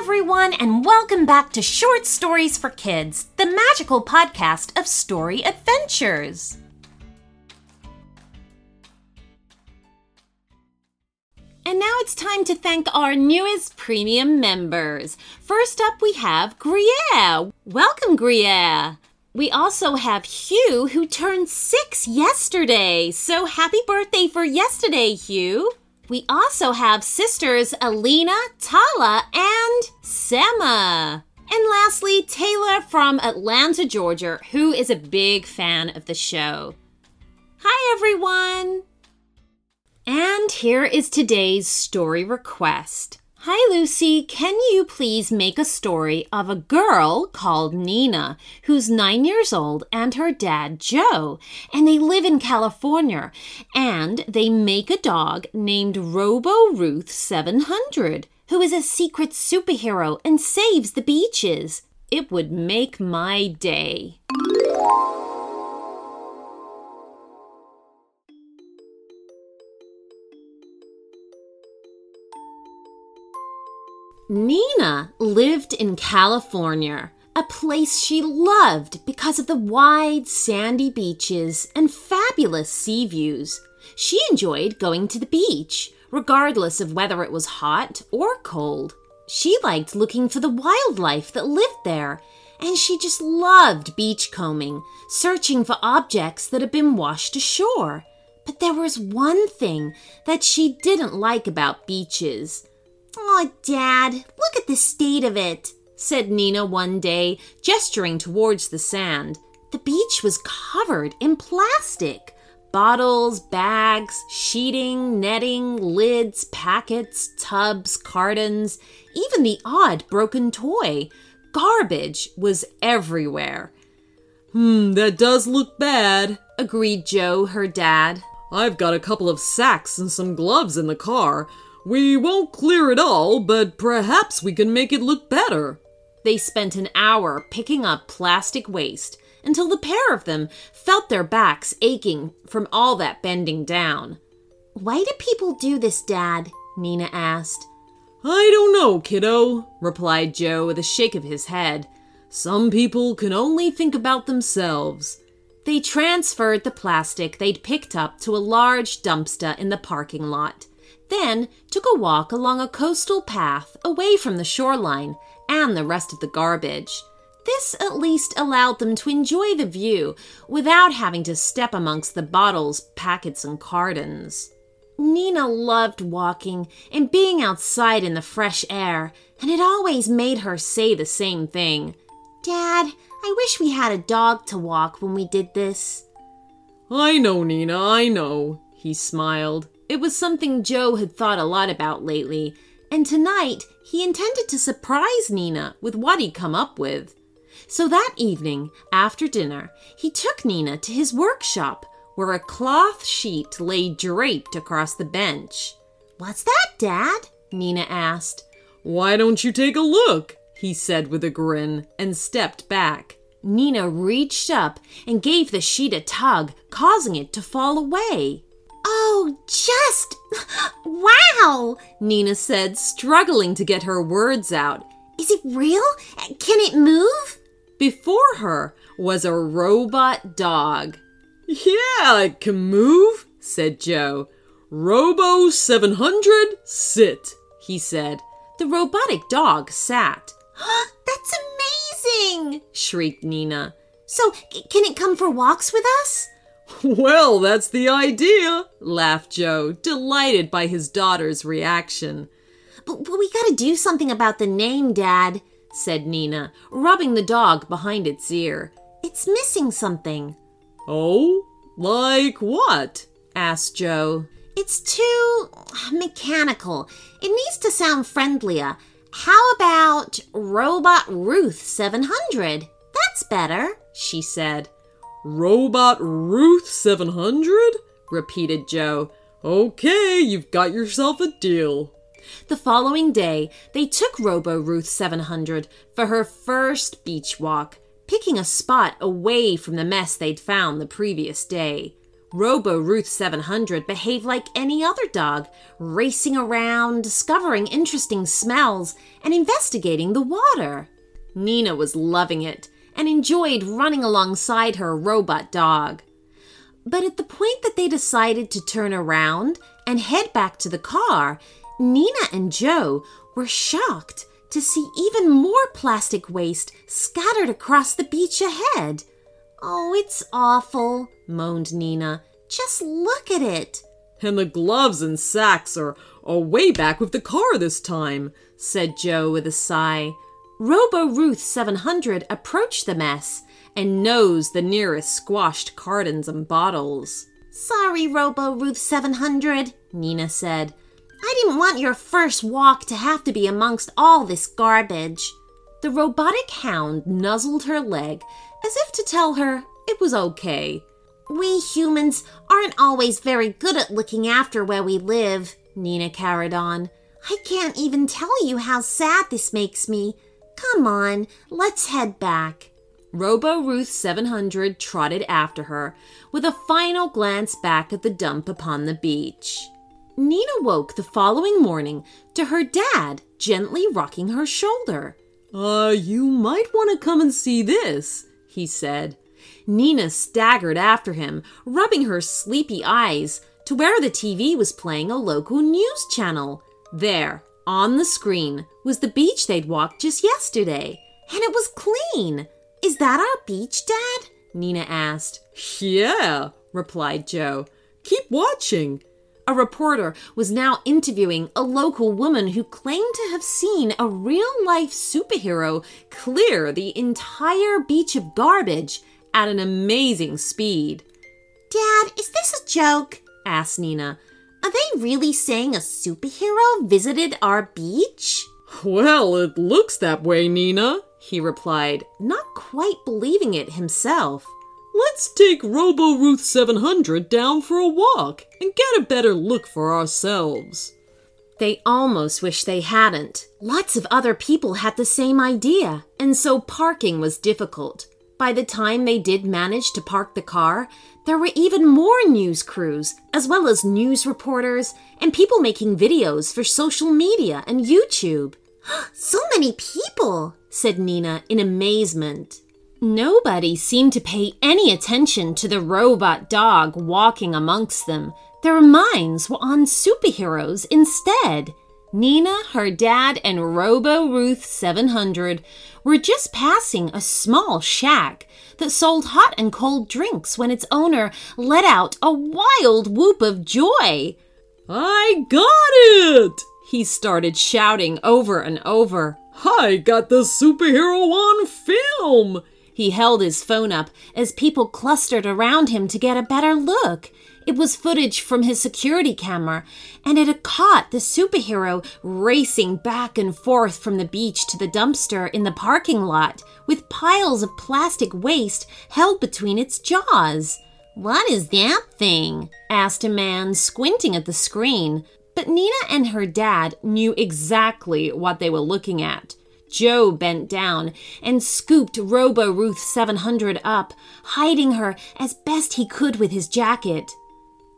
everyone, and welcome back to Short Stories for Kids, the magical podcast of story adventures. And now it's time to thank our newest premium members. First up, we have Gruyere. Welcome, Gruyere. We also have Hugh, who turned six yesterday. So happy birthday for yesterday, Hugh. We also have sisters Alina, Tala, and Sema. And lastly, Taylor from Atlanta, Georgia, who is a big fan of the show. Hi, everyone! And here is today's story request. Hi, Lucy. Can you please make a story of a girl called Nina, who's nine years old, and her dad, Joe? And they live in California. And they make a dog named Robo Ruth 700, who is a secret superhero and saves the beaches. It would make my day. Nina lived in California, a place she loved because of the wide, sandy beaches and fabulous sea views. She enjoyed going to the beach, regardless of whether it was hot or cold. She liked looking for the wildlife that lived there, and she just loved beachcombing, searching for objects that had been washed ashore. But there was one thing that she didn't like about beaches Oh, Dad, look at the state of it, said Nina one day, gesturing towards the sand. The beach was covered in plastic bottles, bags, sheeting, netting, lids, packets, tubs, cartons, even the odd broken toy. Garbage was everywhere. Hmm, that does look bad, agreed Joe, her dad. I've got a couple of sacks and some gloves in the car. We won't clear it all, but perhaps we can make it look better. They spent an hour picking up plastic waste until the pair of them felt their backs aching from all that bending down. Why do people do this, Dad? Nina asked. I don't know, kiddo, replied Joe with a shake of his head. Some people can only think about themselves. They transferred the plastic they'd picked up to a large dumpster in the parking lot then took a walk along a coastal path away from the shoreline and the rest of the garbage. This at least allowed them to enjoy the view without having to step amongst the bottles, packets, and cartons. Nina loved walking and being outside in the fresh air, and it always made her say the same thing Dad, I wish we had a dog to walk when we did this. I know, Nina, I know, he smiled. It was something Joe had thought a lot about lately, and tonight he intended to surprise Nina with what he'd come up with. So that evening, after dinner, he took Nina to his workshop where a cloth sheet lay draped across the bench. What's that, Dad? Nina asked. Why don't you take a look? he said with a grin and stepped back. Nina reached up and gave the sheet a tug, causing it to fall away. Oh, just wow, Nina said, struggling to get her words out. Is it real? Can it move? Before her was a robot dog. Yeah, it can move, said Joe. Robo 700, sit, he said. The robotic dog sat. That's amazing, shrieked Nina. So, can it come for walks with us? Well, that's the idea, laughed Joe, delighted by his daughter's reaction. But, but we gotta do something about the name, Dad, said Nina, rubbing the dog behind its ear. It's missing something. Oh? Like what? asked Joe. It's too uh, mechanical. It needs to sound friendlier. How about Robo Ruth 700? That's better, she said. Robo Ruth 700? repeated Joe. Okay, you've got yourself a deal. The following day, they took Robo Ruth 700 for her first beach walk, picking a spot away from the mess they'd found the previous day. Robo Ruth 700 behaved like any other dog, racing around, discovering interesting smells, and investigating the water. Nina was loving it and enjoyed running alongside her robot dog. But at the point that they decided to turn around and head back to the car, Nina and Joe were shocked to see even more plastic waste scattered across the beach ahead. Oh, it's awful, moaned Nina. Just look at it. And the gloves and sacks are, are way back with the car this time, said Joe with a sigh. Robo Ruth 700 approached the mess and nosed the nearest squashed cartons and bottles. Sorry, Robo Ruth 700, Nina said. I didn't want your first walk to have to be amongst all this garbage. The robotic hound nuzzled her leg as if to tell her it was okay. We humans aren't always very good at looking after where we live, Nina carried on. I can't even tell you how sad this makes me. Come on, let's head back. Robo Ruth 700 trotted after her, with a final glance back at the dump upon the beach. Nina woke the following morning to her dad gently rocking her shoulder. Uh, you might want to come and see this, he said. Nina staggered after him, rubbing her sleepy eyes to where the TV was playing a local news channel. There, on the screen was the beach they'd walked just yesterday, and it was clean. Is that our beach, Dad? Nina asked. Yeah, replied Joe. Keep watching. A reporter was now interviewing a local woman who claimed to have seen a real life superhero clear the entire beach of garbage at an amazing speed. Dad, is this a joke? asked Nina. Are they really saying a superhero visited our beach? Well, it looks that way, Nina, he replied, not quite believing it himself. Let's take Robo Ruth 700 down for a walk and get a better look for ourselves. They almost wish they hadn't. Lots of other people had the same idea, and so parking was difficult. By the time they did manage to park the car, there were even more news crews, as well as news reporters and people making videos for social media and YouTube. so many people, said Nina in amazement. Nobody seemed to pay any attention to the robot dog walking amongst them. Their minds were on superheroes instead. Nina, her dad, and Robo Ruth 700 were just passing a small shack that sold hot and cold drinks when its owner let out a wild whoop of joy. I got it! He started shouting over and over. I got the superhero on film! He held his phone up as people clustered around him to get a better look. It was footage from his security camera, and it had caught the superhero racing back and forth from the beach to the dumpster in the parking lot with piles of plastic waste held between its jaws. What is that thing? asked a man, squinting at the screen. But Nina and her dad knew exactly what they were looking at. Joe bent down and scooped Robo Ruth 700 up, hiding her as best he could with his jacket.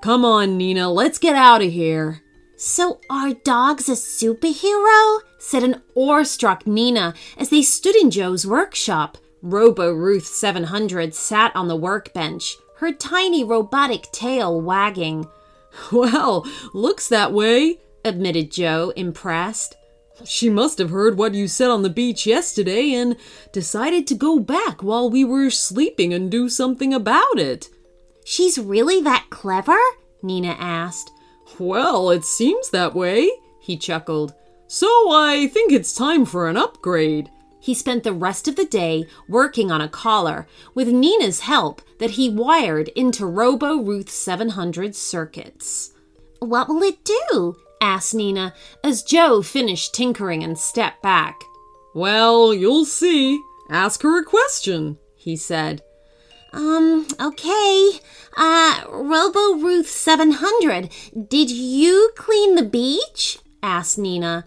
Come on, Nina, let's get out of here. So, our dogs a superhero? said an awe-struck Nina as they stood in Joe's workshop. Robo Ruth 700 sat on the workbench, her tiny robotic tail wagging. Well, looks that way, admitted Joe, impressed. She must have heard what you said on the beach yesterday and decided to go back while we were sleeping and do something about it. She's really that clever? Nina asked. Well, it seems that way, he chuckled. So I think it's time for an upgrade. He spent the rest of the day working on a collar with Nina's help that he wired into Robo Ruth 700 circuits. What will it do? asked Nina as Joe finished tinkering and stepped back. Well, you'll see. Ask her a question, he said. Um, okay. Uh, Robo Ruth 700, did you clean the beach? asked Nina.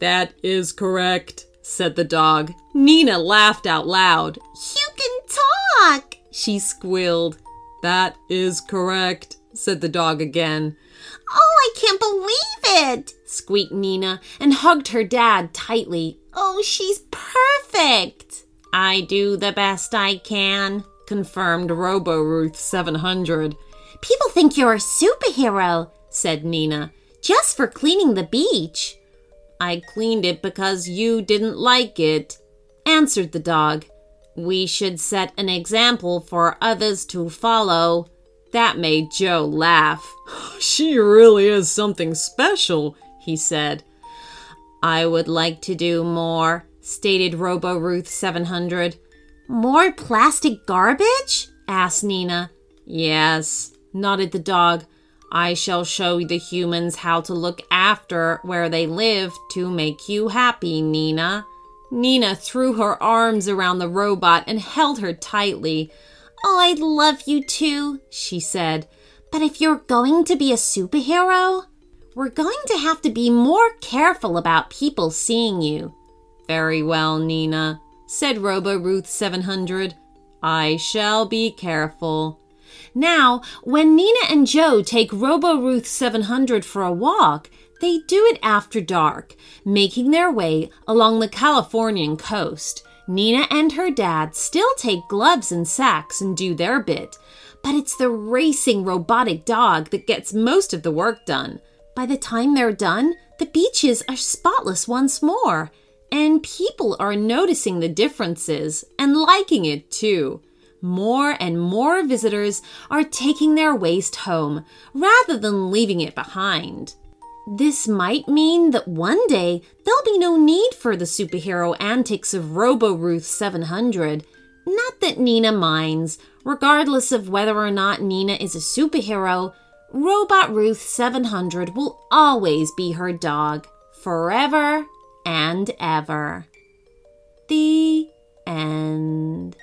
That is correct, said the dog. Nina laughed out loud. You can talk, she squealed. That is correct, said the dog again. Oh, I can't believe it, squeaked Nina and hugged her dad tightly. Oh, she's perfect. I do the best I can, confirmed Robo Ruth 700. People think you're a superhero, said Nina, just for cleaning the beach. I cleaned it because you didn't like it, answered the dog. We should set an example for others to follow. That made Joe laugh. She really is something special, he said. I would like to do more, stated Robo Ruth 700. More plastic garbage? asked Nina. Yes, nodded the dog. I shall show the humans how to look after where they live to make you happy, Nina. Nina threw her arms around the robot and held her tightly. Oh, I love you too, she said. But if you're going to be a superhero, we're going to have to be more careful about people seeing you. Very well, Nina, said Robo Ruth 700. I shall be careful. Now, when Nina and Joe take Robo Ruth 700 for a walk, they do it after dark, making their way along the Californian coast. Nina and her dad still take gloves and sacks and do their bit, but it's the racing robotic dog that gets most of the work done. By the time they're done, the beaches are spotless once more, and people are noticing the differences and liking it too. More and more visitors are taking their waste home rather than leaving it behind. This might mean that one day there'll be no need for the superhero antics of Robo Ruth 700. Not that Nina minds, regardless of whether or not Nina is a superhero, Robo Ruth 700 will always be her dog, forever and ever. The end.